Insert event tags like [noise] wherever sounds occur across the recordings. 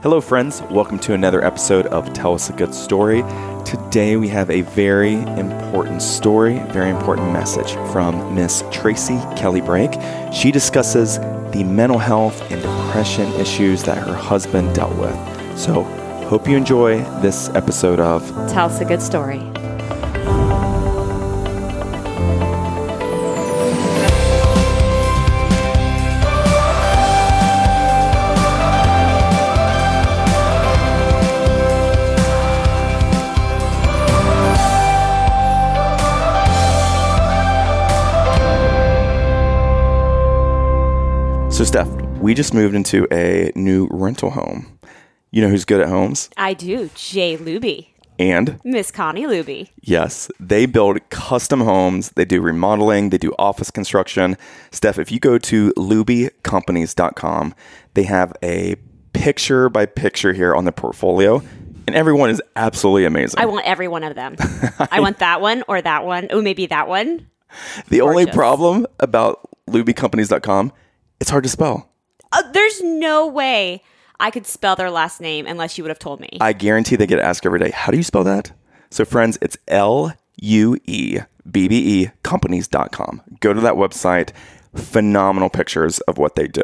Hello, friends. Welcome to another episode of Tell Us a Good Story. Today we have a very important story, very important message from Miss Tracy Kelly Brake. She discusses the mental health and depression issues that her husband dealt with. So, hope you enjoy this episode of Tell us a good story. So, Steph, we just moved into a new rental home. You know who's good at homes? I do. Jay Luebbe. And Miss Connie Luebbe. yes, they build custom homes. They do remodeling, they do office construction. Steph, if you go to luebbecompanies.com, they have a picture by picture here on the portfolio, and everyone is absolutely amazing. I want every one of them. [laughs] I want that one or that one. Oh, maybe that one. the only problem about luebbecompanies.com, it's hard to spell. Uh, there's no way I could spell their last name unless you would have told me. I guarantee they get asked every day, how do you spell that? So, friends, it's L U E B B E companies.com. Go to that website. Phenomenal pictures of what they do.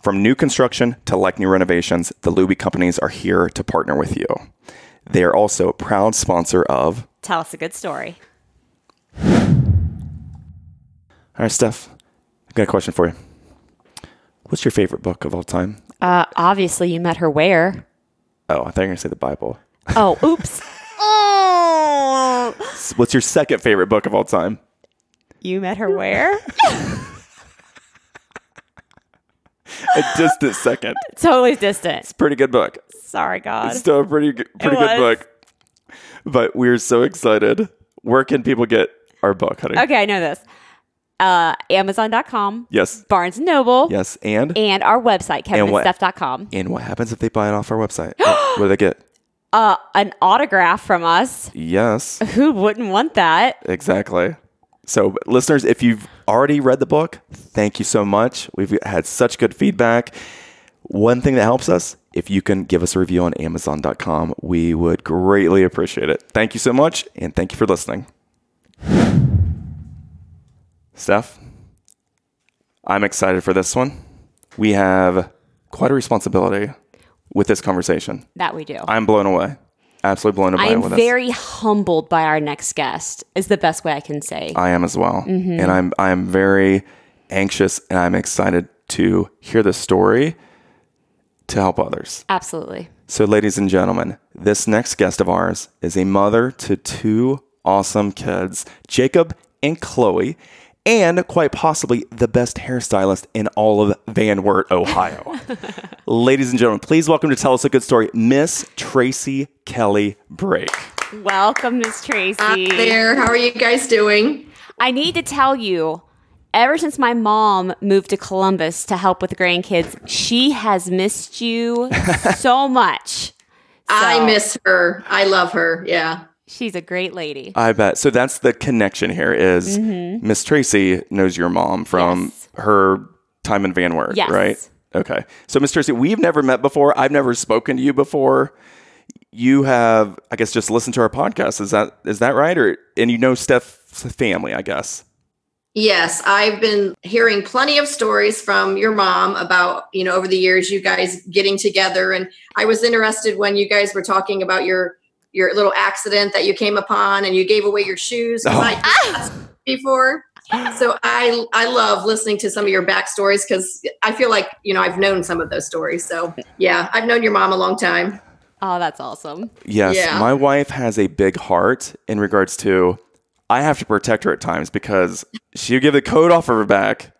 From new construction to like new renovations, the Luebbe companies are here to partner with you. They are also a proud sponsor of. Tell us a good story. All right, Steph, I've got a question for you. What's your favorite book of all time? Uh, obviously, you met her where? Oh, I thought you were going to say the Bible. Oh, oops. [laughs] oh, What's your second favorite book of all time? you met her where? [laughs] A distant second. totally distant. It's pretty good book. Sorry, God. Still a pretty good, pretty good book. But we're so excited. Where can people get our book, honey? Okay, I know this. Uh, Amazon.com, Yes. Barnes and Noble, Yes. And and our website, kevinandsteph.com. and what happens if they buy it off our website? [gasps] what do they get? Uh, an autograph from us. Yes. Who wouldn't want that? Exactly. So, listeners, if you've already read the book, thank you so much. We've had such good feedback. One thing that helps us, if you can give us a review on Amazon.com, we would greatly appreciate it. Thank you so much, and thank you for listening. Steph, I'm excited for this one. We have quite a responsibility with this conversation. That we do. I'm blown away. Absolutely blown away I am with this. very humbled by our next guest, is the best way I can say. I am as well, Mm-hmm. and I'm I'm very anxious and I'm excited to hear the story to help others. Absolutely. So, ladies and gentlemen, this next guest of ours is a mother to two awesome kids, Jacob and Chloe, and quite possibly the best hairstylist in all of Van Wert, Ohio. [laughs] ladies and gentlemen, please welcome to tell us a good story, Miss Tracy Kelly Brake. Welcome, Miss Tracy. Hi there. How are you guys doing? I need to tell you, ever since my mom moved to Columbus to help with the grandkids, she has missed you [laughs] so much. I miss her. I love her. Yeah. She's a great lady. I bet. So that's the connection here is mm-hmm. Miss Tracy knows your mom from Yes. her time in Van Wert, Yes. right? Okay. So Miss Tracy, we've never met before. I've never spoken to you before. You have, I guess, just listened to our podcast. Is that is that right? Or and you know Steph's family, I guess. Yes, I've been hearing plenty of stories from your mom about, you know, over the years you guys getting together and I was interested when you guys were talking about your your little accident that you came upon and you gave away your shoes Oh. I did ah! before. So I I love listening to some of your backstories because I feel like, you know, I've known some of those stories. So yeah, I've known your mom a long time. Oh, that's awesome. Yes, Yeah. my wife has a big heart in regards to I have to protect her at times because she'll give the coat off of her back.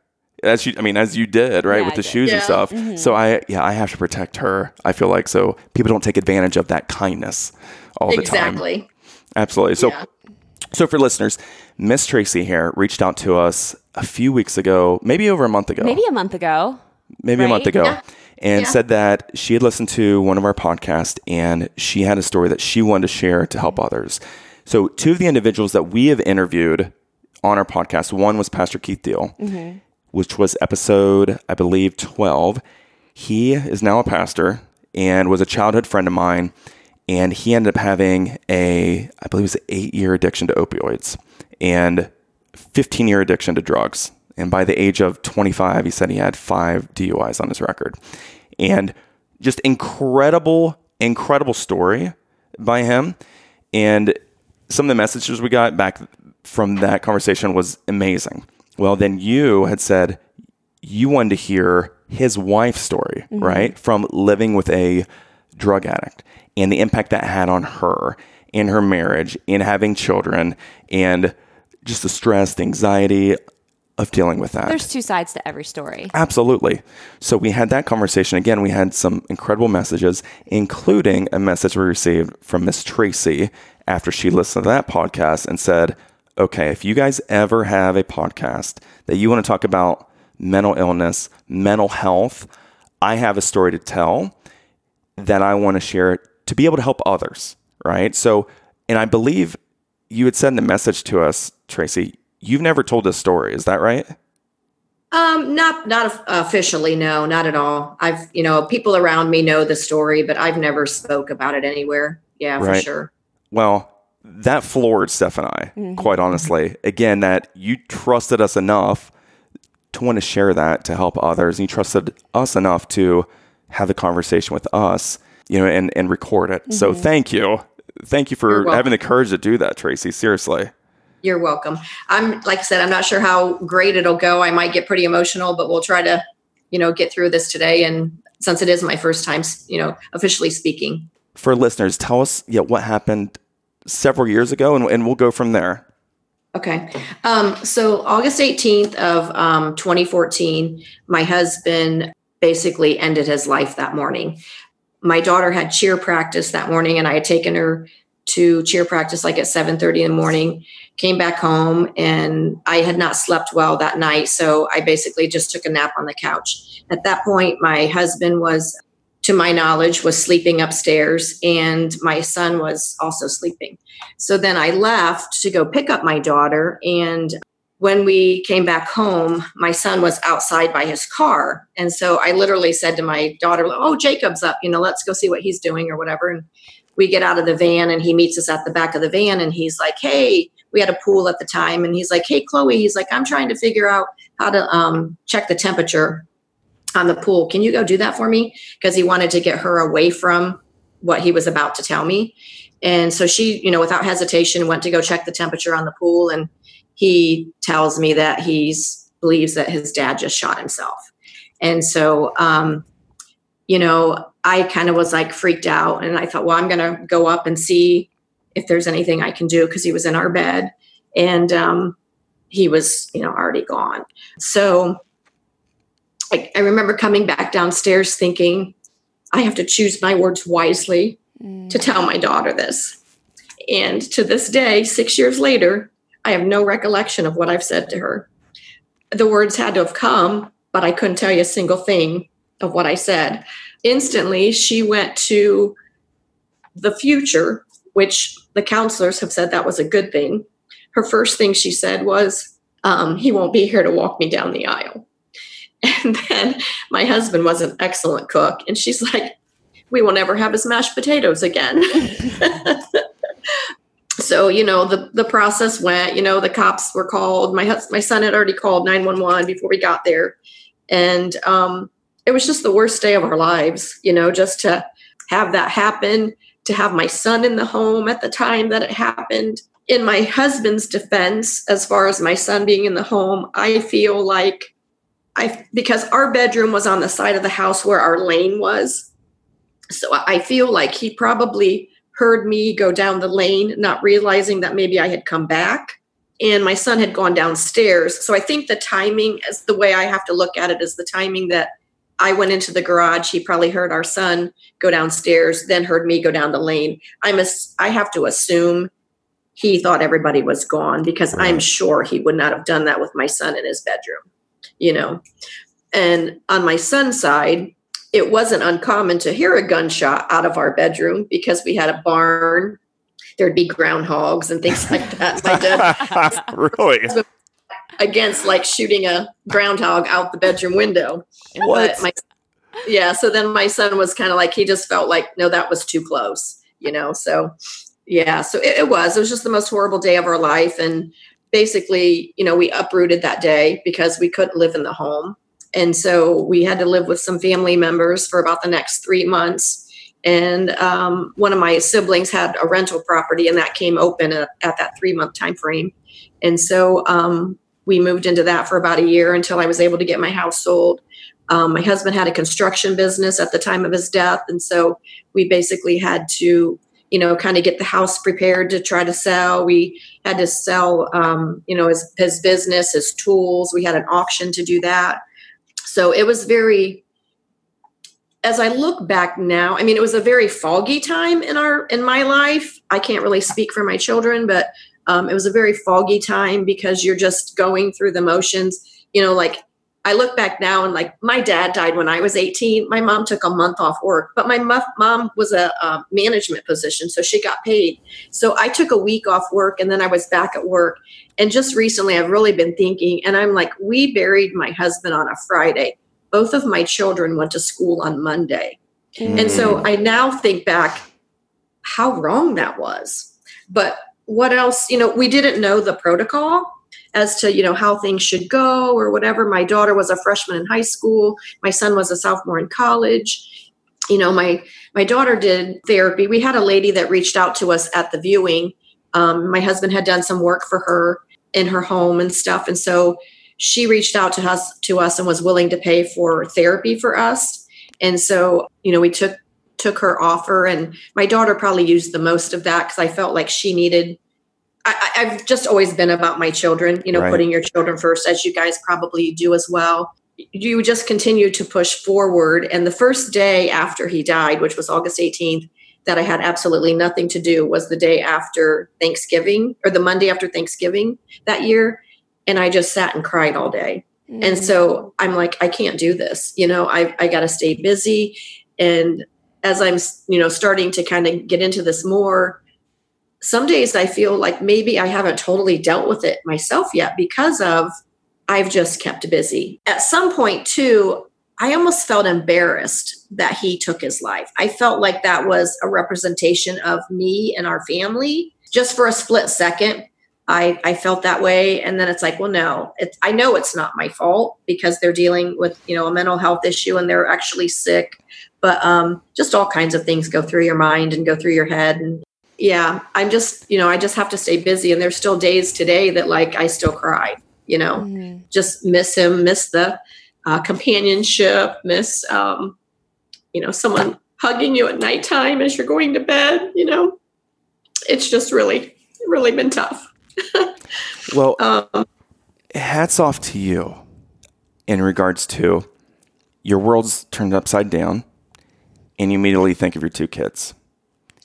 As you, I mean, as you did, right, Yeah, with I the did. shoes and Yeah. stuff. Mm-hmm. So I, yeah, I have to protect her. I feel like so people don't take advantage of that kindness all the time. Exactly. Absolutely. So, Yeah. so for listeners, Miss Tracy here reached out to us a few weeks ago, maybe over a month ago, Maybe a month ago. maybe a month ago, Yeah. and Yeah. said that she had listened to one of our podcasts and she had a story that she wanted to share to help others. So, two of the individuals that we have interviewed on our podcast, one was Pastor Keith Deal, mm-hmm. Which was episode, I believe, 12. He is now a pastor and was a childhood friend of mine. And he ended up having a, I believe it was an eight year addiction to opioids and 15 year addiction to drugs. And by the age of 25, he said he had five DUIs on his record. And just incredible, incredible story by him. And some of the messages we got back from that conversation was amazing. Well, then you had said you wanted to hear his wife's story, mm-hmm. right? From living with a drug addict and the impact that had on her in her marriage, in having children, and just the stress, the anxiety of dealing with that. There's two sides to every story. Absolutely. So we had that conversation. Again, we had some incredible messages, including a message we received from Miss Tracy after she listened to that podcast and said, okay, if you guys ever have a podcast that you want to talk about mental illness, mental health, I have a story to tell that I want to share to be able to help others, right? So, and I believe you had sent the message to us, Tracy. You've never told this story, is that right? Um, not not officially, no, not at all. I've you know people around me know the story, but I've never spoke about it anywhere. Yeah, right. for sure. Well, that floored Steph and I, mm-hmm. quite honestly. Again, that you trusted us enough to want to share that to help others, and you trusted us enough to have the conversation with us, you know, and and record it. Mm-hmm. So thank you, thank you for having the courage to do that, Tracy. Seriously. You're welcome. I'm like I said, I'm not sure how great it'll go. I might get pretty emotional, but we'll try to, you know, get through this today. And since it is my first time, you know, officially speaking. For listeners, tell us, yeah, what happened several years ago, and, and we'll go from there. Okay. Um, so August 18th of um, 2014, my husband basically ended his life that morning. My daughter had cheer practice that morning, and I had taken her to cheer practice like at 7:30 in the morning. Came back home, and I had not slept well that night, so I basically just took a nap on the couch. At that point, my husband was, to my knowledge, was sleeping upstairs, and my son was also sleeping. So then I left to go pick up my daughter, and when we came back home, my son was outside by his car. And so I literally said to my daughter, Oh, Jacob's up, you know, let's go see what he's doing or whatever. And we get out of the van and he meets us at the back of the van and he's like, Hey, we had a pool at the time. And he's like, Hey, Chloe, he's like, I'm trying to figure out how to um, check the temperature on the pool. Can you go do that for me? Because he wanted to get her away from what he was about to tell me. And so she, you know, without hesitation, went to go check the temperature on the pool. And he tells me that he's believes that his dad just shot himself. And so, um, you know, I kind of was like freaked out and I thought, well, I'm going to go up and see if there's anything I can do because he was in our bed and um, he was, you know, already gone. So I, I, remember coming back downstairs thinking, I have to choose my words wisely mm. to tell my daughter this. And to this day, six years later, I have no recollection of what I've said to her. The words had to have come, but I couldn't tell you a single thing of what I said. Instantly, she went to the future, which the counselors have said that was a good thing. Her first thing she said was, um, He won't be here to walk me down the aisle. [laughs] And then my husband was an excellent cook. And she's like, We will never have his mashed potatoes again. [laughs] so you know the the process went you know the cops were called my husband my son had already called 911 before we got there and um it was just the worst day of our lives you know just to have that happen to have my son in the home at the time that it happened in my husband's defense as far as my son being in the home i feel like i because our bedroom was on the side of the house where our lane was so i feel like he probably heard me go down the lane, not realizing that maybe I had come back. And my son had gone downstairs. So I think the timing, as the way I have to look at it, is the timing that I went into the garage. He probably heard our son go downstairs, then heard me go down the lane. I must, I have to assume he thought everybody was gone because I'm sure he would not have done that with my son in his bedroom, you know. And on my son's side, it wasn't uncommon to hear a gunshot out of our bedroom because we had a barn. There'd be groundhogs and things like that. My dad uh, [laughs] really against like shooting a groundhog out the bedroom window. What? my yeah. So then my son was kind of like, he just felt like, no, that was too close, you know? So yeah, so it, it was, it was just the most horrible day of our life. And basically, you know, we uprooted that day because we couldn't live in the home. And so we had to live with some family members for about the next three months. And um, one of my siblings had a rental property, and that came open at, at that three month time frame. And so um, we moved into that for about a year until I was able to get my house sold. Um, my husband had a construction business at the time of his death, and so we basically had to, you know, kind of get the house prepared to try to sell. We had to sell, um, you know, his his business, his tools. We had an auction to do that. So it was very. As I look back now, I mean, it was a very foggy time in our in my life. I can't really speak for my children, but um, it was a very foggy time because you're just going through the motions. You know, like I look back now and like my dad died when I was 18. My mom took a month off work, but my mom was a, a management position, so she got paid. So I took a week off work and then I was back at work. And just recently, I've really been thinking, and I'm like, we buried my husband on a Friday. Both of my children went to school on Monday. Mm. And so I now think back how wrong that was. But what else? You know, we didn't know the protocol as to you know how things should go or whatever. My daughter was a freshman in high school. My son was a sophomore in college. You know my my daughter did therapy. We had a lady that reached out to us at the viewing. Um, my husband had done some work for her in her home and stuff. And so she reached out to us to us and was willing to pay for therapy for us. And so you know we took took her offer. And my daughter probably used the most of that because i felt like she needed I, have just always been about my children, you know, right. putting your children first, as you guys probably do as well. You just continue to push forward. And the first day after he died, which was August 18th, that I had absolutely nothing to do was the day after Thanksgiving or the Monday after Thanksgiving that year. And I just sat and cried all day. Mm. And so I'm like, I can't do this. You know, I, I got to stay busy. And as I'm, you know, starting to kind of get into this more, some days I feel like maybe I haven't totally dealt with it myself yet because of I've just kept busy. At some point, too, I almost felt embarrassed that he took his life. I felt like that was a representation of me and our family. Just for a split second, I, I felt that way. And then it's like, well, no, I know it's not my fault because they're dealing with, you know, a mental health issue and they're actually sick. But um, just all kinds of things go through your mind and go through your head. And yeah, I'm just, you know, I just have to stay busy. And there's still days today that like I still cry, you know, mm-hmm. just miss him, miss the uh, companionship, miss, um, you know, someone hugging you at nighttime as you're going to bed, you know, it's just really, really been tough. [laughs] well, um, hats off to you in regards to your world's turned upside down and you immediately think of your two kids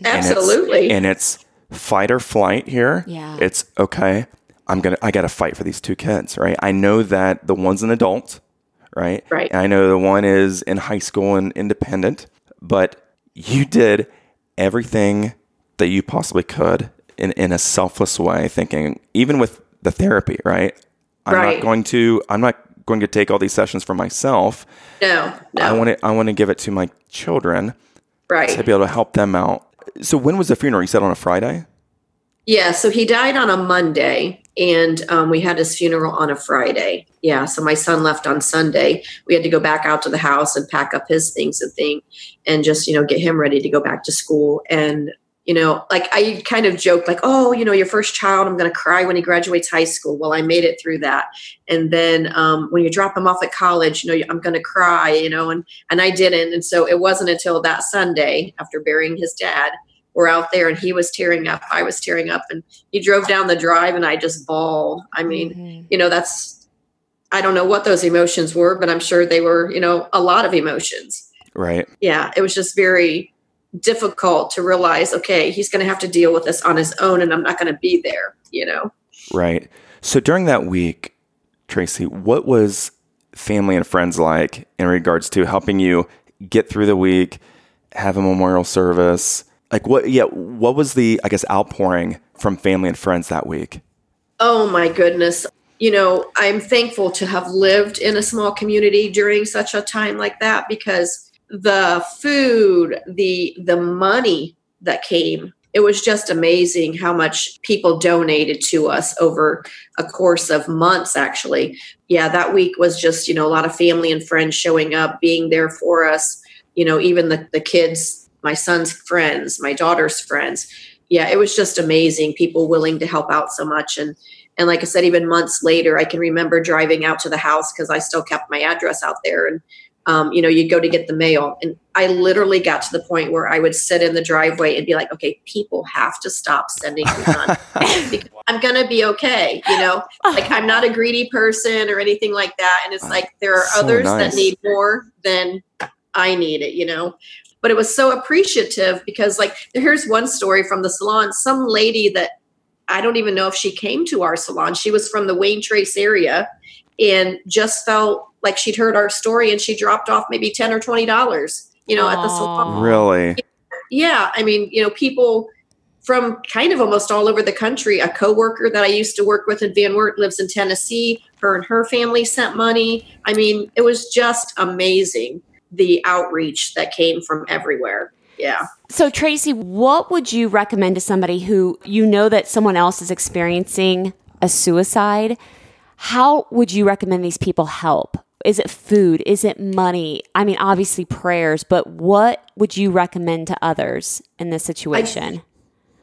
Absolutely. And it's, and it's fight or flight here. Yeah. It's okay. I'm gonna I gotta fight for these two kids, right? I know that the one's an adult, right? Right. And I know the one is in high school and independent, but you did everything that you possibly could in, in a selfless way, thinking even with the therapy, right? I'm right. not going to I'm not going to take all these sessions for myself. No, no. I want to I want to give it to my children. Right. To be able to help them out so when was the funeral? You said on a Friday? Yeah, so he died on a Monday, and um, we had his funeral on a Friday. Yeah, so my son left on Sunday. We had to go back out to the house and pack up his things and thing, and just you know get him ready to go back to school. And you know, like I kind of joked, like, oh, you know, your first child, I'm going to cry when he graduates high school. Well, I made it through that. And then um, when you drop him off at college, you know, I'm going to cry, you know, and, and I didn't. And so it wasn't until that Sunday after burying his dad, we're out there and he was tearing up. I was tearing up and he drove down the drive and I just bawled. I mean, mm-hmm. you know, that's, I don't know what those emotions were, but I'm sure they were, you know, a lot of emotions. Right. Yeah. It was just very, difficult to realize, okay, he's going to have to deal with this on his own and I'm not going to be there, you know? Right. So during that week, Tracy, what was family and friends like in regards to helping you get through the week, have a memorial service? Like what, yeah, what was the, I guess, outpouring from family and friends that week? Oh my goodness. you know, I'm thankful to have lived in a small community during such a time like that because the food, the the money that came, it was just amazing how much people donated to us over a course of months actually. Yeah, that week was just, you know, a lot of family and friends showing up, being there for us, you know, even the, the kids, my son's friends, my daughter's friends. Yeah, it was just amazing. People willing to help out so much and and like I said, even months later, I can remember driving out to the house because I still kept my address out there. And, um, you know, you'd go to get the mail. And I literally got to the point where I would sit in the driveway and be like, okay, people have to stop sending me money [laughs] because I'm going to be okay. You know, like I'm not a greedy person or anything like that. And it's like there are So others nice. that need more than I need it, you know. But it was so appreciative because, like, here's one story from the salon. Some lady that I don't even know if she came to our salon. She was from the Wayne Trace area and just felt like she'd heard our story and she dropped off maybe 10 or 20 dollars, you know, at the salon. Really? Yeah, I mean, you know, people from kind of almost all over the country. A coworker that I used to work with in Van Wert lives in Tennessee. Her and her family sent money. I mean, it was just amazing the outreach that came from everywhere. Yeah. So, Tracy, what would you recommend to somebody who you know that someone else is experiencing a suicide? How would you recommend these people help? Is it food? Is it money? I mean, obviously prayers, but what would you recommend to others in this situation?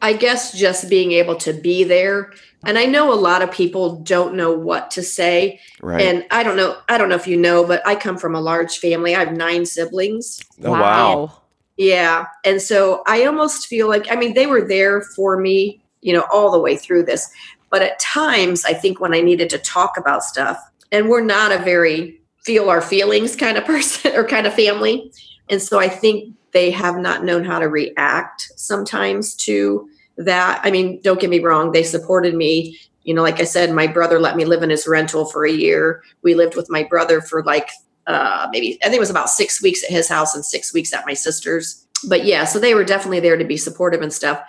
I guess just being able to be there. And I know a lot of people don't know what to say. Right. And I don't know, I don't know if you know, but I come from a large family. I have nine siblings. oh, wow. Yeah. And so I almost feel like, I mean, they were there for me, you know, all the way through this. But at times, I think when I needed to talk about stuff, and we're not a very feel our feelings kind of person [laughs] or kind of family. And so I think they have not known how to react sometimes to that. I mean, don't get me wrong, they supported me. You know, like I said, my brother let me live in his rental for a year. We lived with my brother for like uh, maybe I think it was about six weeks at his house and six weeks at my sister's. But yeah, so they were definitely there to be supportive and stuff,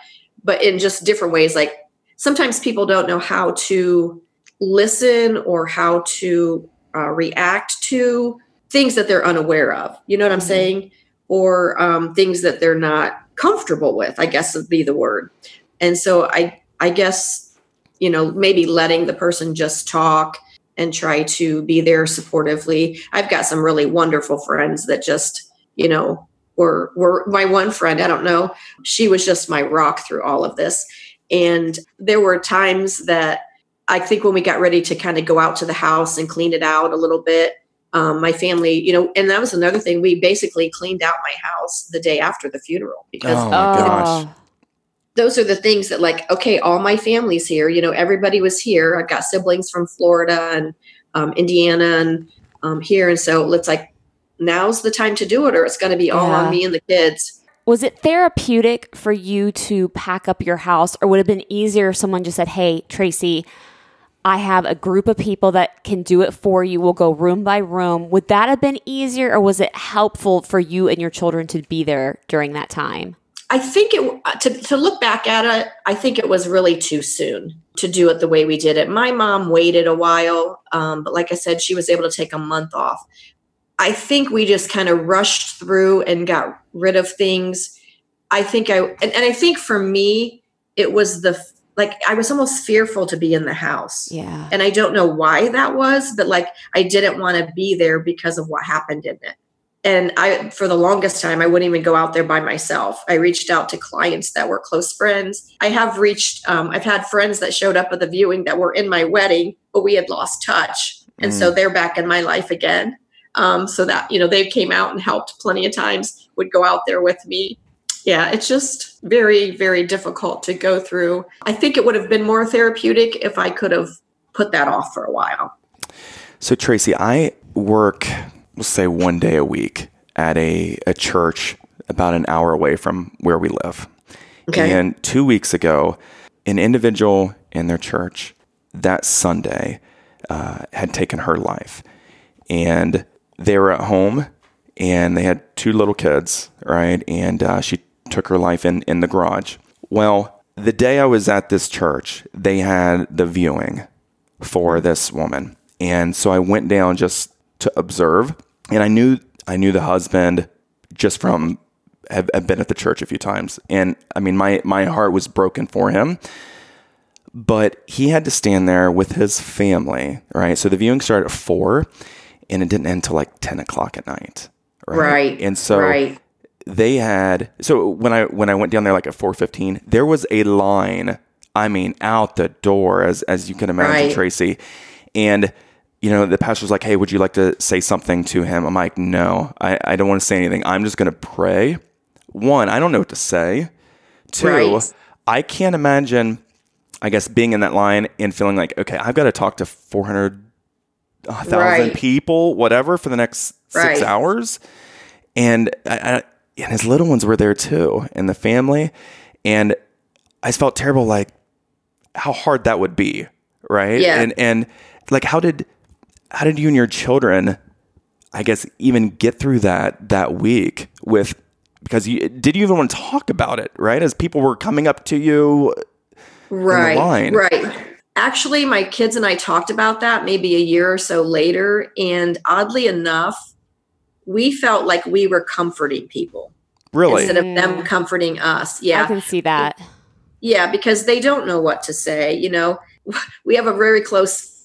but in just different ways. Like sometimes people don't know how to listen or how to uh, react to things that they're unaware of. You know what I'm Mhm. saying? Or um, things that they're not comfortable with. I guess would be the word. And so I, I guess, you know, maybe letting the person just talk and try to be there supportively. I've got some really wonderful friends that just, you know, were were my one friend, I don't know, she was just my rock through all of this. And there were times that I think when we got ready to kind of go out to the house and clean it out a little bit, um, my family, you know, and that was another thing. We basically cleaned out my house the day after the funeral because Oh, my gosh. those are the things that like okay all my family's here you know everybody was here i've got siblings from florida and um, indiana and um, here and so it's like now's the time to do it or it's going to be all Yeah. on me and the kids Was it therapeutic for you to pack up your house, or would it have been easier if someone just said, Hey, Tracy, I have a group of people that can do it for you. We'll go room by room. Would that have been easier, or was it helpful for you and your children to be there during that time? i think it to, to look back at it i think it was really too soon to do it the way we did it my mom waited a while um, but like i said she was able to take a month off i think we just kind of rushed through and got rid of things i think i and, and i think for me it was the like i was almost fearful to be in the house. Yeah. and i don't know why that was but like i didn't want to be there because of what happened in it. And i for the longest time i wouldn't even go out there by myself. I reached out to clients that were close friends. I have reached um, i've had friends that showed up at the viewing that were in my wedding but we had lost touch. And so they're back in my life again. Um, so that you know they came out and helped plenty of times would go out there with me yeah it's just very very difficult to go through i think it would have been more therapeutic if i could have put that off for a while So, Tracy, I work, we'll say one day a week at a, a church about an hour away from where we live. Okay. And two weeks ago, an individual in their church that Sunday uh, had taken her life. And they were at home and they had two little kids, right? And uh, she took her life in, in the garage. Well, the day I was at this church, they had the viewing for this woman. And so I went down just to observe. And I knew I knew the husband just from have, have been at the church a few times. And I mean my my heart was broken for him. But he had to stand there with his family, right? So the viewing started at four and it didn't end till like ten o'clock at night. Right. Right. And so right. They had so when I when I went down there like at four fifteen, there was a line. I mean, out the door as as you can imagine, Right. Tracy. And you know, the pastor's like, "Hey, would you like to say something to him?" I'm like, "No, I, I don't want to say anything. I'm just going to pray." One, I don't know what to say. Two, Right. I can't imagine. I guess being in that line and feeling like, okay, I've got to talk to 400 a Right. people, whatever, for the next six Right. hours. And I, and his little ones were there too, and the family. And I just felt terrible, like how hard that would be, right? Yeah. And and like how did how did you and your children, I guess, even get through that that week with because you did you even want to talk about it, right? As people were coming up to you, right right actually my kids and i talked about that maybe a year or so later and oddly enough we felt like we were comforting people really, instead of them mm-hmm. comforting us. Yeah. I can see that. yeah because they don't know what to say you know? [laughs] We have a very close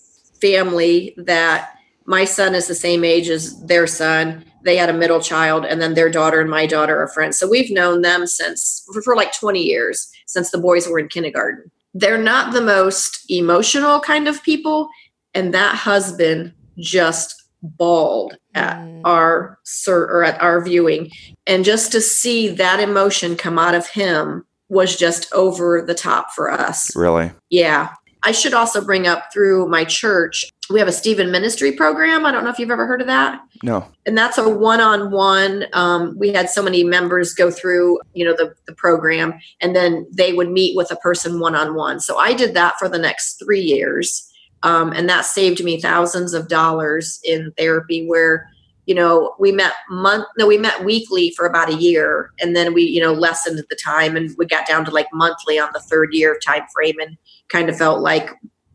family that my son is the same age as their son. They had a middle child and then their daughter and my daughter are friends. So we've known them since for, for like 20 years since the boys were in kindergarten. They're not the most emotional kind of people and that husband just bawled at Mm. our sir or at our viewing and just to see that emotion come out of him was just over the top for us really, yeah. I should also bring up through my church, we have a Stephen Ministry program. I don't know if you've ever heard of that. no, And that's a one-on-one. Um, we had so many members go through, you know, the, the program, and then they would meet with a person one-on-one. So I did that for the next three years. Um, and that saved me thousands of dollars in therapy where you know we met month no we met weekly for about a year and then we you know lessened the time and we got down to like monthly on the third year time frame and kind of felt like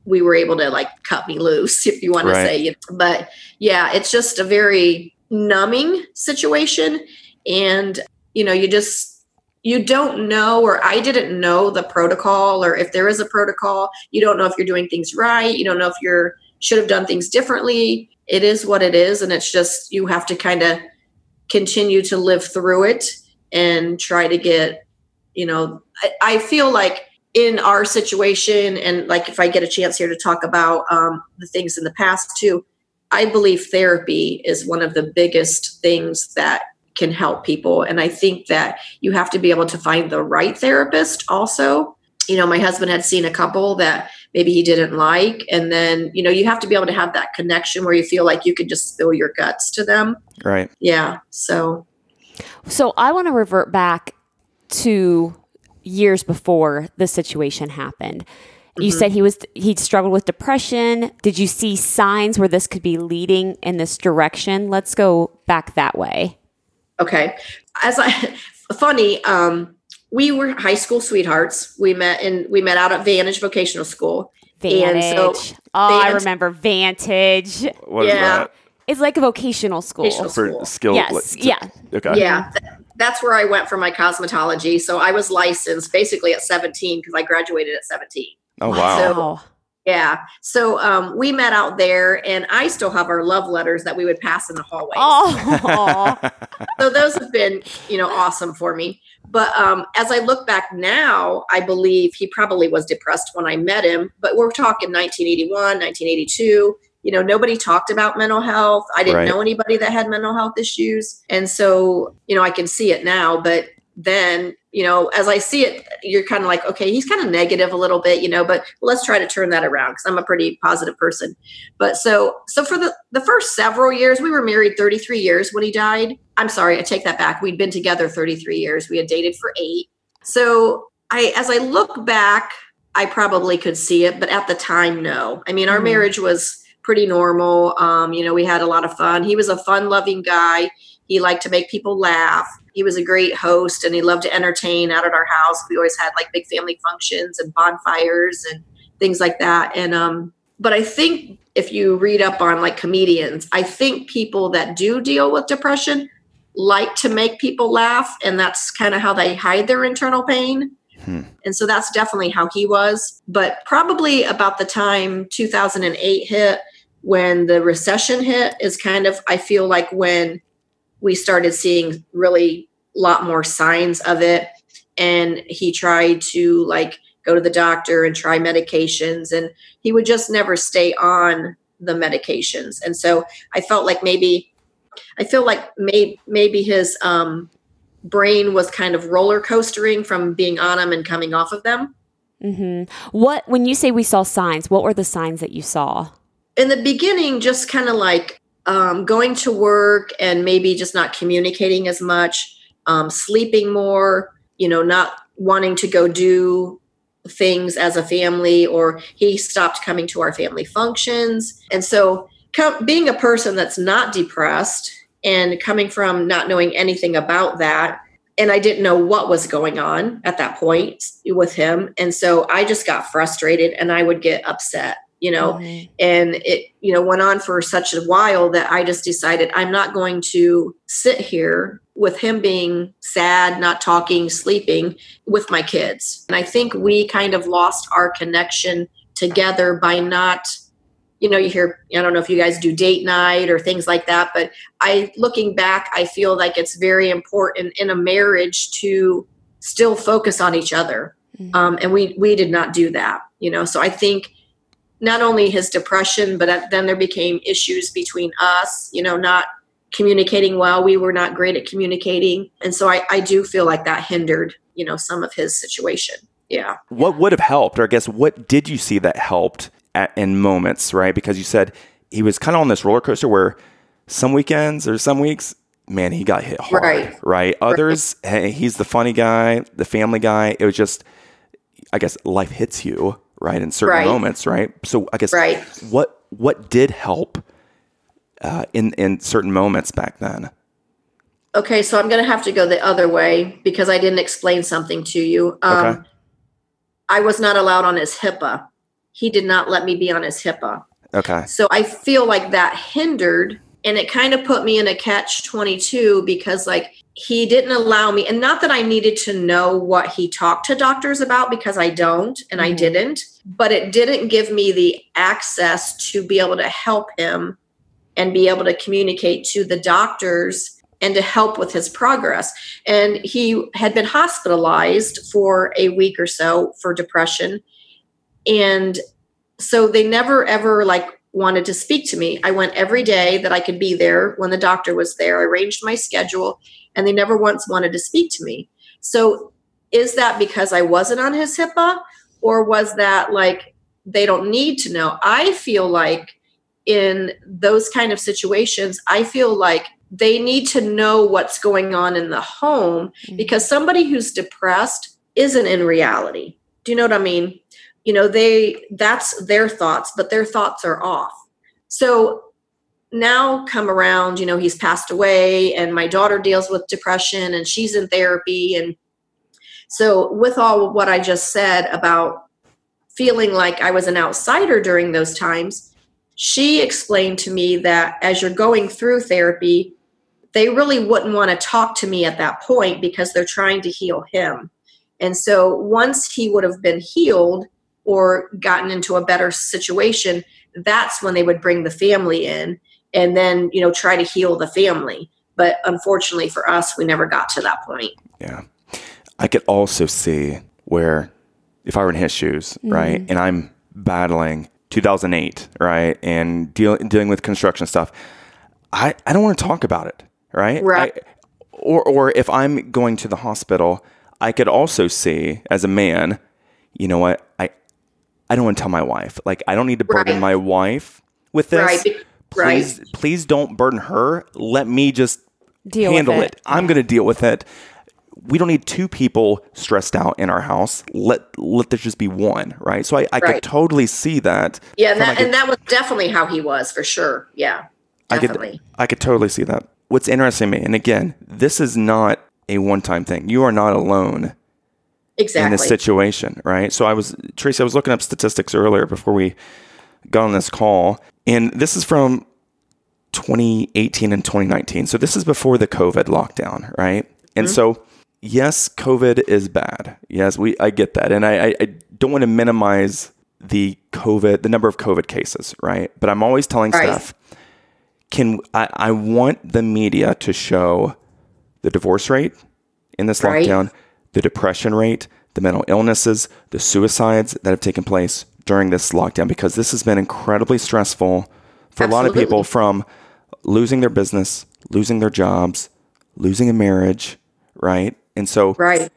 we were able to like cut me loose [laughs] if you want Right. to say it but yeah it's just a very numbing situation and you know you just you don't know or i didn't know the protocol or if there is a protocol you don't know if you're doing things right you don't know if you're should have done things differently. It is what it is and it's just you have to kind of continue to live through it and try to get you know I, I feel like in our situation and like if i get a chance here to talk about um, the things in the past too i believe therapy is one of the biggest things that can help people and i think that you have to be able to find the right therapist also you know my husband had seen a couple that maybe he didn't like and then you know you have to be able to have that connection where you feel like you could just spill your guts to them right, yeah so So I want to revert back to years before the situation happened. You Mm-hmm. said he was he struggled with depression. Did you see signs where this could be leading in this direction? Let's go back that way. Okay. As I [laughs] funny, um, we were high school sweethearts. We met and we met out at Vantage Vocational School. And Vantage. so- oh, I remember Vantage. what is Yeah. that It's like a vocational school. Vocational for School. skill? Yes, like, to- yeah. okay, Yeah. That's where I went for my cosmetology. So I was licensed basically at 17 because I graduated at 17. Oh wow, So- Wow. Yeah. So um, we met out there and I still have our love letters that we would pass in the hallway. Oh, [laughs] so those have been you know awesome for me but um, as i look back now i believe he probably was depressed when i met him but we're talking 1981 1982 you know nobody talked about mental health i didn't Right. know anybody that had mental health issues and so you know i can see it now but then you know as i see it you're kind of like okay he's kind of negative a little bit you know but let's try to turn that around because i'm a pretty positive person. But so so for the the first several years we were married 33 years when he died. I'm sorry i take that back. We'd been together 33 years. We had dated for eight. So i as i look back i probably could see it but at the time no. I mean our Mhm. marriage was pretty normal. Um, you know we had a lot of fun. He was a fun loving guy. He liked to make people laugh he was a great host and he loved to entertain out at our house we always had like big family functions and bonfires and things like that and um but I think if you read up on like comedians, I think people that do deal with depression like to make people laugh, and that's kind of how they hide their internal pain. Hmm. And so that's definitely how he was. But probably about the time 2008 hit, when the recession hit, is kind of, I feel like when we started seeing really a lot more signs of it. And he tried to like go to the doctor and try medications, and he would just never stay on the medications. And so I felt like maybe I feel like may, maybe his um, brain was kind of roller coastering from being on them and coming off of them. Mm-hmm. What when you say we saw signs? What were the signs that you saw? In the beginning, just kind of like um, going to work and maybe just not communicating as much, um, sleeping more. You know, not wanting to go do things as a family, or he stopped coming to our family functions, and so being a person that's not depressed and coming from not knowing anything about that and I didn't know what was going on at that point with him and so I just got frustrated and I would get upset you know? And it you know went on for such a while that I just decided I'm not going to sit here with him being sad not talking sleeping with my kids. And I think we kind of lost our connection together by not you know you hear i don't know if you guys do date night or things like that but i looking back i feel like it's very important in a marriage to still focus on each other. Mm-hmm. um, and we we did not do that you know? So i think not only his depression but then there became issues between us you know not communicating well we were not great at communicating and so i, I do feel like that hindered you know some of his situation yeah what would have helped or i guess what did you see that helped at, in moments, right? Because you said he was kind of on this roller coaster where some weekends or some weeks, man, he got hit hard, right? right? Others, right. hey, he's the funny guy, the family guy. It was just, I guess, life hits you, right, in certain right. moments, right? So I guess, right. what what did help uh, in in certain moments back then? Okay, so I'm going to have to go the other way because I didn't explain something to you. Um, okay. I was not allowed on his HIPAA he did not let me be on his HIPAA. Okay. So I feel like that hindered and it kind of put me in a catch 22 because like he didn't allow me and not that I needed to know what he talked to doctors about because I don't and mm-hmm. I didn't, but it didn't give me the access to be able to help him and be able to communicate to the doctors and to help with his progress. And he had been hospitalized for a week or so for depression and so they never ever like wanted to speak to me. I went every day that I could be there when the doctor was there. I arranged my schedule and they never once wanted to speak to me. So is that because I wasn't on his HIPAA or was that like they don't need to know? I feel like in those kind of situations, I feel like they need to know what's going on in the home mm-hmm. because somebody who's depressed isn't in reality. Do you know what I mean? You know they that's their thoughts but their thoughts are off. So now come around you know he's passed away and my daughter deals with depression and she's in therapy. And so with all what i just said about feeling like i was an outsider during those times she explained to me that as you're going through therapy they really wouldn't want to talk to me at that point because they're trying to heal him. And so once he would have been healed or gotten into a better situation, that's when they would bring the family in and then, you know, try to heal the family. But unfortunately for us, we never got to that point. Yeah. I could also see where if I were in his shoes, mm-hmm. right, and I'm battling 2008, right, and deal, dealing with construction stuff, I, I don't want to talk about it, right? Right. I, or, or if I'm going to the hospital, I could also see as a man, you know what, I, I don't want to tell my wife. Like, I don't need to burden right. my wife with this. Right. Please, right. please don't burden her. Let me just deal handle it. it. I'm going to deal with it. We don't need two people stressed out in our house. Let let there just be one, right? So I, I right. could totally see that. Yeah, and that, and that was definitely how he was for sure. Yeah, definitely. I could I could totally see that. What's interesting to me, and again, this is not a one time thing. You are not alone exactly. in this situation, right? So I was Tracy, I was looking up statistics earlier before we got on this call, and this is from 2018 and 2019. So this is before the COVID lockdown, right? And mm-hmm. so, yes, COVID is bad. Yes, we I get that, and I, I, don't want to minimize the COVID, the number of COVID cases, right? But I'm always telling Right. Steph, can I, I want the media to show the divorce rate in this Right. lockdown, the depression rate, the mental illnesses, the suicides that have taken place during this lockdown, because this has been incredibly stressful for a lot of people from losing their business, losing their jobs, losing a marriage, right? And so Right.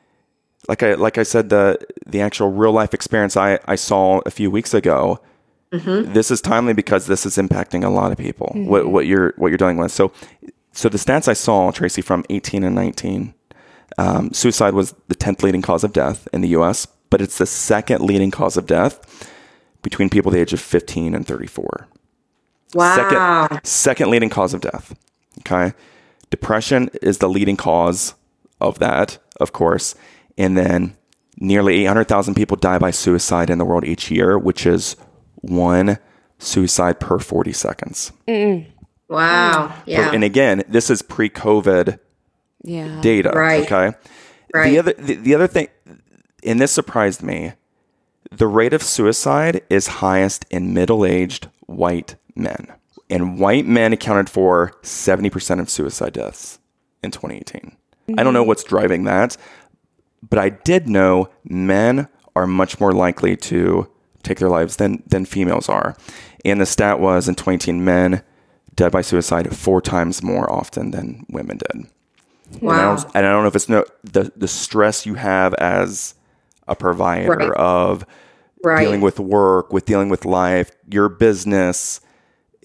like I like I said, the the actual real life experience I, I saw a few weeks ago. Mm-hmm. This is timely because this is impacting a lot of people. What mm-hmm. what you're what you're dealing with. So so the stats I saw, Tracy, from 18 and 19, um, suicide was the 10th leading cause of death in the U.S., but it's the second leading cause of death between people the age of 15 and 34 Wow. second second leading cause of death. Okay. Depression is the leading cause of that, of course. And then nearly 800,000 people die by suicide in the world each year, which is one suicide per 40 seconds. Wow. Yeah. And again, this is pre-COVID Yeah. data. Right. Okay. Right. The other the, the other thing and this surprised me, the rate of suicide is highest in middle-aged white men. And white men accounted for 70% of suicide deaths in 2018. I don't know mm-hmm. what's driving that, but I did know men are much more likely to take their lives than than females are. And the stat was in 2018 men dead by suicide four times more often than women did. And I wow. don't, and I don't know if it's no the the stress you have as a provider Right. of Right. dealing with work, with dealing with life, your business.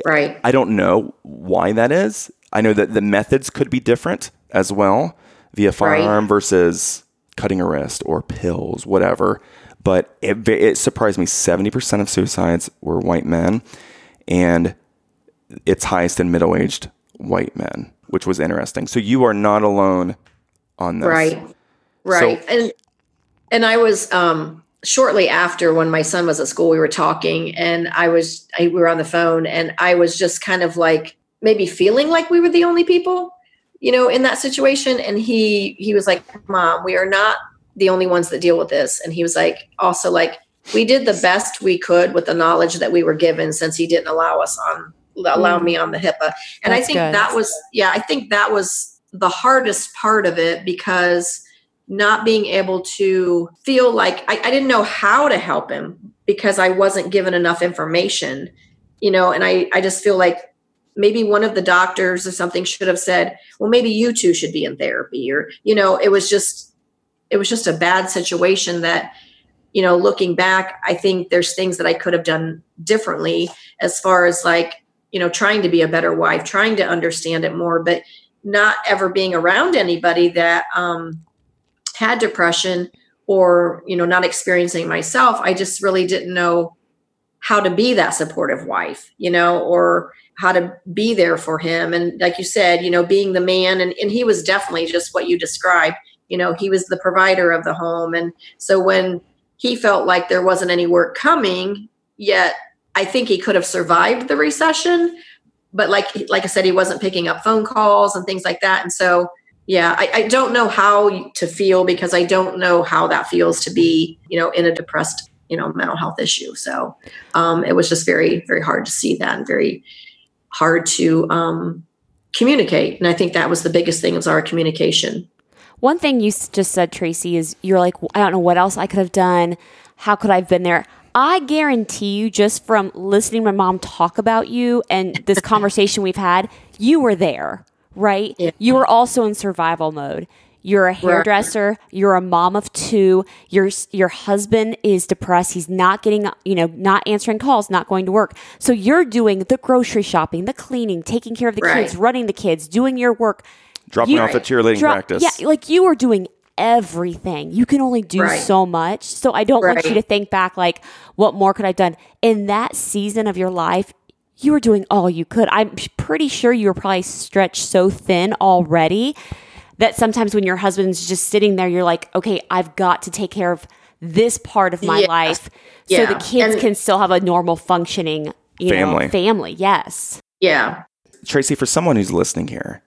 right. I don't know why that is. I know that the methods could be different as well, via firearm versus cutting a wrist or pills, whatever. But it, it surprised me. Seventy percent of suicides were white men, and it's highest in middle-aged white men, which was interesting. So you are not alone on this, Right. Right. and and I was um shortly after when my son was at school, we were talking and I was I, we were on the phone and I was just kind of like maybe feeling like we were the only people, you know, in that situation. And he he was like, Mom, we are not the only ones that deal with this. And he was like also like we did the best we could with the knowledge that we were given since he didn't allow us on allow me on the mm. HIPAA. And I think good. that was yeah, I think that was the hardest part of it because not being able to feel like I, I didn't know how to help him because I wasn't given enough information, you know, and I, I just feel like maybe one of the doctors or something should have said, well, maybe you two should be in therapy or, you know, it was just, it was just a bad situation that, you know, looking back, I think there's things that I could have done differently as far as like, you know, trying to be a better wife, trying to understand it more, but not ever being around anybody that, um, had depression or you know not experiencing myself. I just really didn't know how to be that supportive wife you know or how to be there for him. And like you said you know being the man and, and he was definitely just what you described. You know he was the provider of the home. And so when he felt like there wasn't any work coming yet i think he could have survived the recession but like like i said he wasn't picking up phone calls and things like that and so yeah I, I don't know how to feel because i don't know how that feels to be you know in a depressed you know mental health issue so um, it was just very very hard to see that and very hard to um, communicate and i think that was the biggest thing was our communication One thing you just said, Tracy, is you're like, I don't know what else I could have done. How could I have been there? I guarantee you, just from listening to my mom talk about you and this [laughs] conversation we've had, you were there, right? Yeah. You were also in survival mode. You're a hairdresser. You're a mom of two. Your your husband is depressed. He's not getting, you know, not answering calls, not going to work. So you're doing the grocery shopping, the cleaning, taking care of the Right. kids, running the kids, doing your work. Dropping You- off at cheerleading Dro- practice. Yeah, like you were doing everything. You can only do Right. so much. So I don't want you to think back like, what more could I have done? In that season of your life, you were doing all you could. I'm pretty sure you were probably stretched so thin already that sometimes when your husband's just sitting there, you're like, okay, I've got to take care of this part of my Yeah. life so Yeah. the kids And- can still have a normal functioning you Family. know family yes Yeah. Tracy, for someone who's listening here,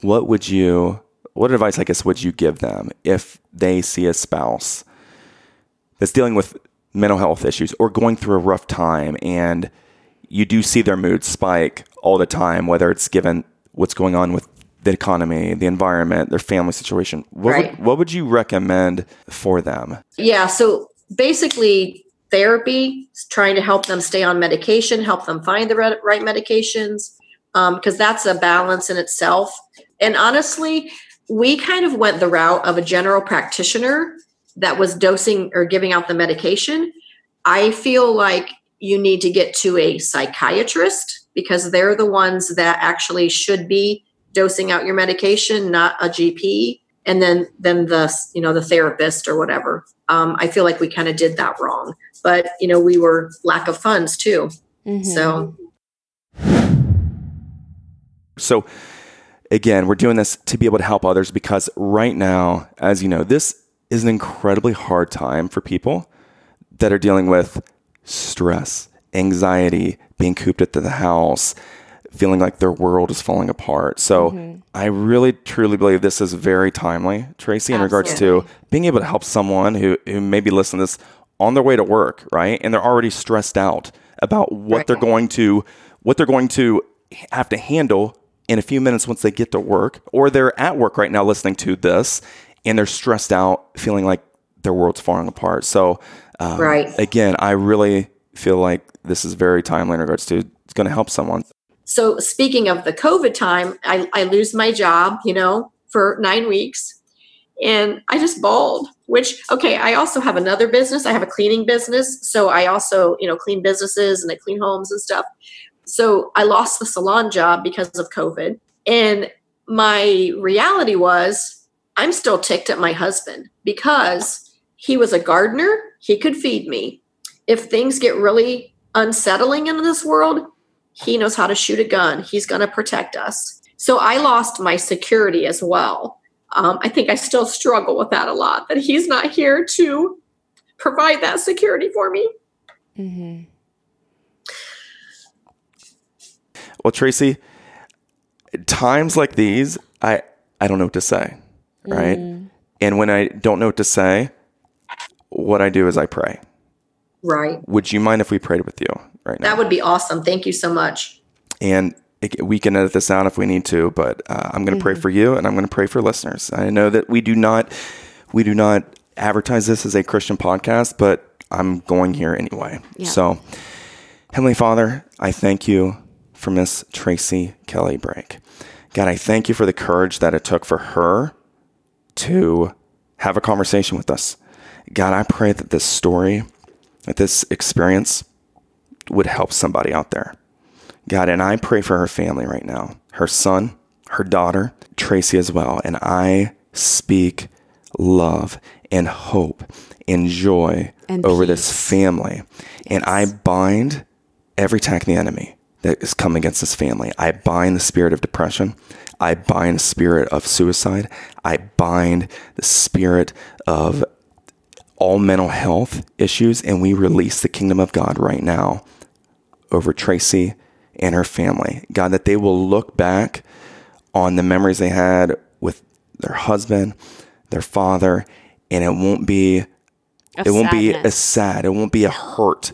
what would you, what advice, I guess, would you give them if they see a spouse that's dealing with mental health issues or going through a rough time and you do see their mood spike all the time, whether it's given what's going on with the economy, the environment, their family situation? What, Right. would, what would you recommend for them? Yeah. So basically, therapy trying to help them stay on medication, help them find the right, right medications, um, because that's a balance in itself. And honestly, we kind of went the route of a general practitioner that was dosing or giving out the medication. I feel like you need to get to a psychiatrist because they're the ones that actually should be dosing out your medication, not a GP. And then, then the you know the therapist or whatever. Um, I feel like we kind of did that wrong, but you know we were lack of funds too. Mhm. So So, again, we're doing this to be able to help others because right now, as you know, this is an incredibly hard time for people that are dealing with stress, anxiety, being cooped into the house, feeling like their world is falling apart. So, mm-hmm. I really truly believe this is very timely, Tracy, in regards to being able to help someone who, who maybe listen to this on their way to work, right? And they're already stressed out about what Right. they're going to what they're going to have to handle in a few minutes once they get to work, or they're at work right now listening to this and they're stressed out, feeling like their world's falling apart. So, um, Right. again, I really feel like this is very timely in regards to it's going to help someone. So speaking of the COVID time, I, I lose my job, you know, for nine weeks. And I just bawled, which, okay, I also have another business. I have a cleaning business. So I also, you know, clean businesses and I clean homes and stuff. So I lost the salon job because of COVID. And my reality was I'm still ticked at my husband because he was a gardener. He could feed me. If things get really unsettling in this world, he knows how to shoot a gun. He's going to protect us. So I lost my security as well. Um, I think I still struggle with that a lot, that he's not here to provide that security for me. Mhm. Well, Tracy, times like these, I I don't know what to say, right? And when I don't know what to say, what I do is I pray. Right. Would you mind if we prayed with you right now? That would be awesome. Thank you so much. and it, we can edit this out if we need to, but uh, I'm going to pray for you, and I'm going to pray for listeners. I know that we do not we do not advertise this as a Christian podcast, but I'm going here anyway. Yeah. So, Heavenly Father, I thank you for Miss Tracy Kelly Brake. God, I thank you for the courage that it took for her to have a conversation with us. God, I pray that this story, that this experience would help somebody out there. God, and I pray for her family right now, her son, her daughter, Tracy as well. And I speak love and hope and joy And over this peace. family. And I bind every attack of the enemy that is come against this family. I bind the spirit of depression. I bind the spirit of suicide. I bind the spirit of all mental health issues. And we release the kingdom of God right now over Tracy and her family. God, that they will look back on the memories they had with their husband, their father, and it won't be it won't be a sad, it won't be a hurt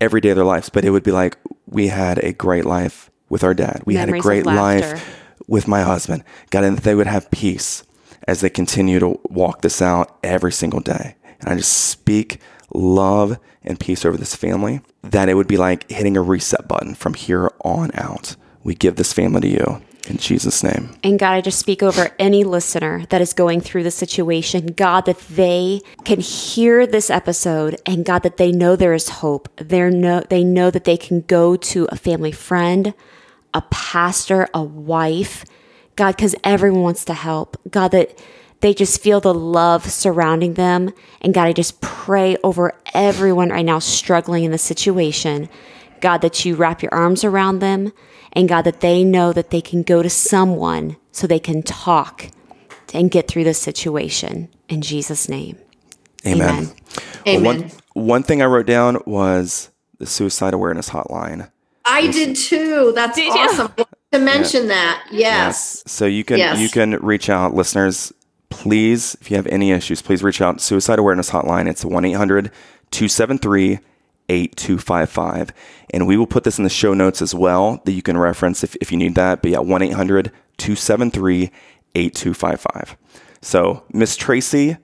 every day of their lives, but it would be like we had a great life with our dad. We Memories had a great life with my husband. God, and that they would have peace as they continue to walk this out every single day. And I just speak love and peace over this family, that it would be like hitting a reset button from here on out. We give this family to you in Jesus' name. And God, I just speak over any listener that is going through the situation. God, that they can hear this episode and God, that they know there is hope. They know, they know that they can go to a family friend, a pastor, a wife. God, because everyone wants to help. God, that they just feel the love surrounding them. And God, I just pray over everyone right now struggling in the situation. God, that you wrap your arms around them. And God, that they know that they can go to someone so they can talk and get through this situation. In Jesus' name. Amen. Amen. Well, one, one thing I wrote down was the suicide awareness hotline. I did too. That's Did awesome. To mention that, yes. So you can Yes. you can reach out, listeners. Please, if you have any issues, please reach out. Suicide Awareness Hotline. It's 1 800 273 8255. And we will put this in the show notes as well that you can reference if, if you need that. But yeah, 1 800 273 8255. So, Miss Tracy,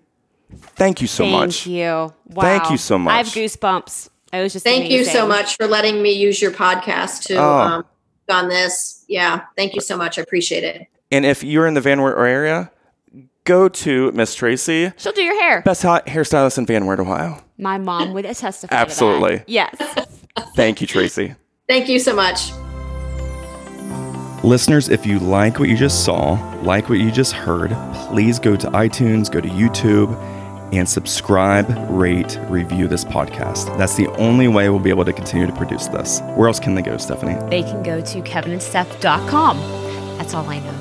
thank you so Thank much. Thank you. Wow. Thank you so much. I have goosebumps. I was just Thank you so much for letting me use your podcast to Oh. um, on this. Yeah, thank you so much. I appreciate it. And if you're in the Van Wert area, go to Miss Tracy, She'll do your hair. best hot hairstylist in Van Wert, Ohio. My mom would attest to that. Absolutely. Yes. Thank you, Tracy. Thank you so much. Listeners, if you like what you just saw, like what you just heard, please go to iTunes, go to YouTube, and subscribe, rate, review this podcast. That's the only way we'll be able to continue to produce this. Where else can they go, Stephanie? they can go to kevinandsteph.com. That's all I know.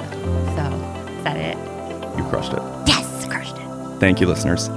So, is that it? You crushed it. Yes, crushed it. Thank you, listeners.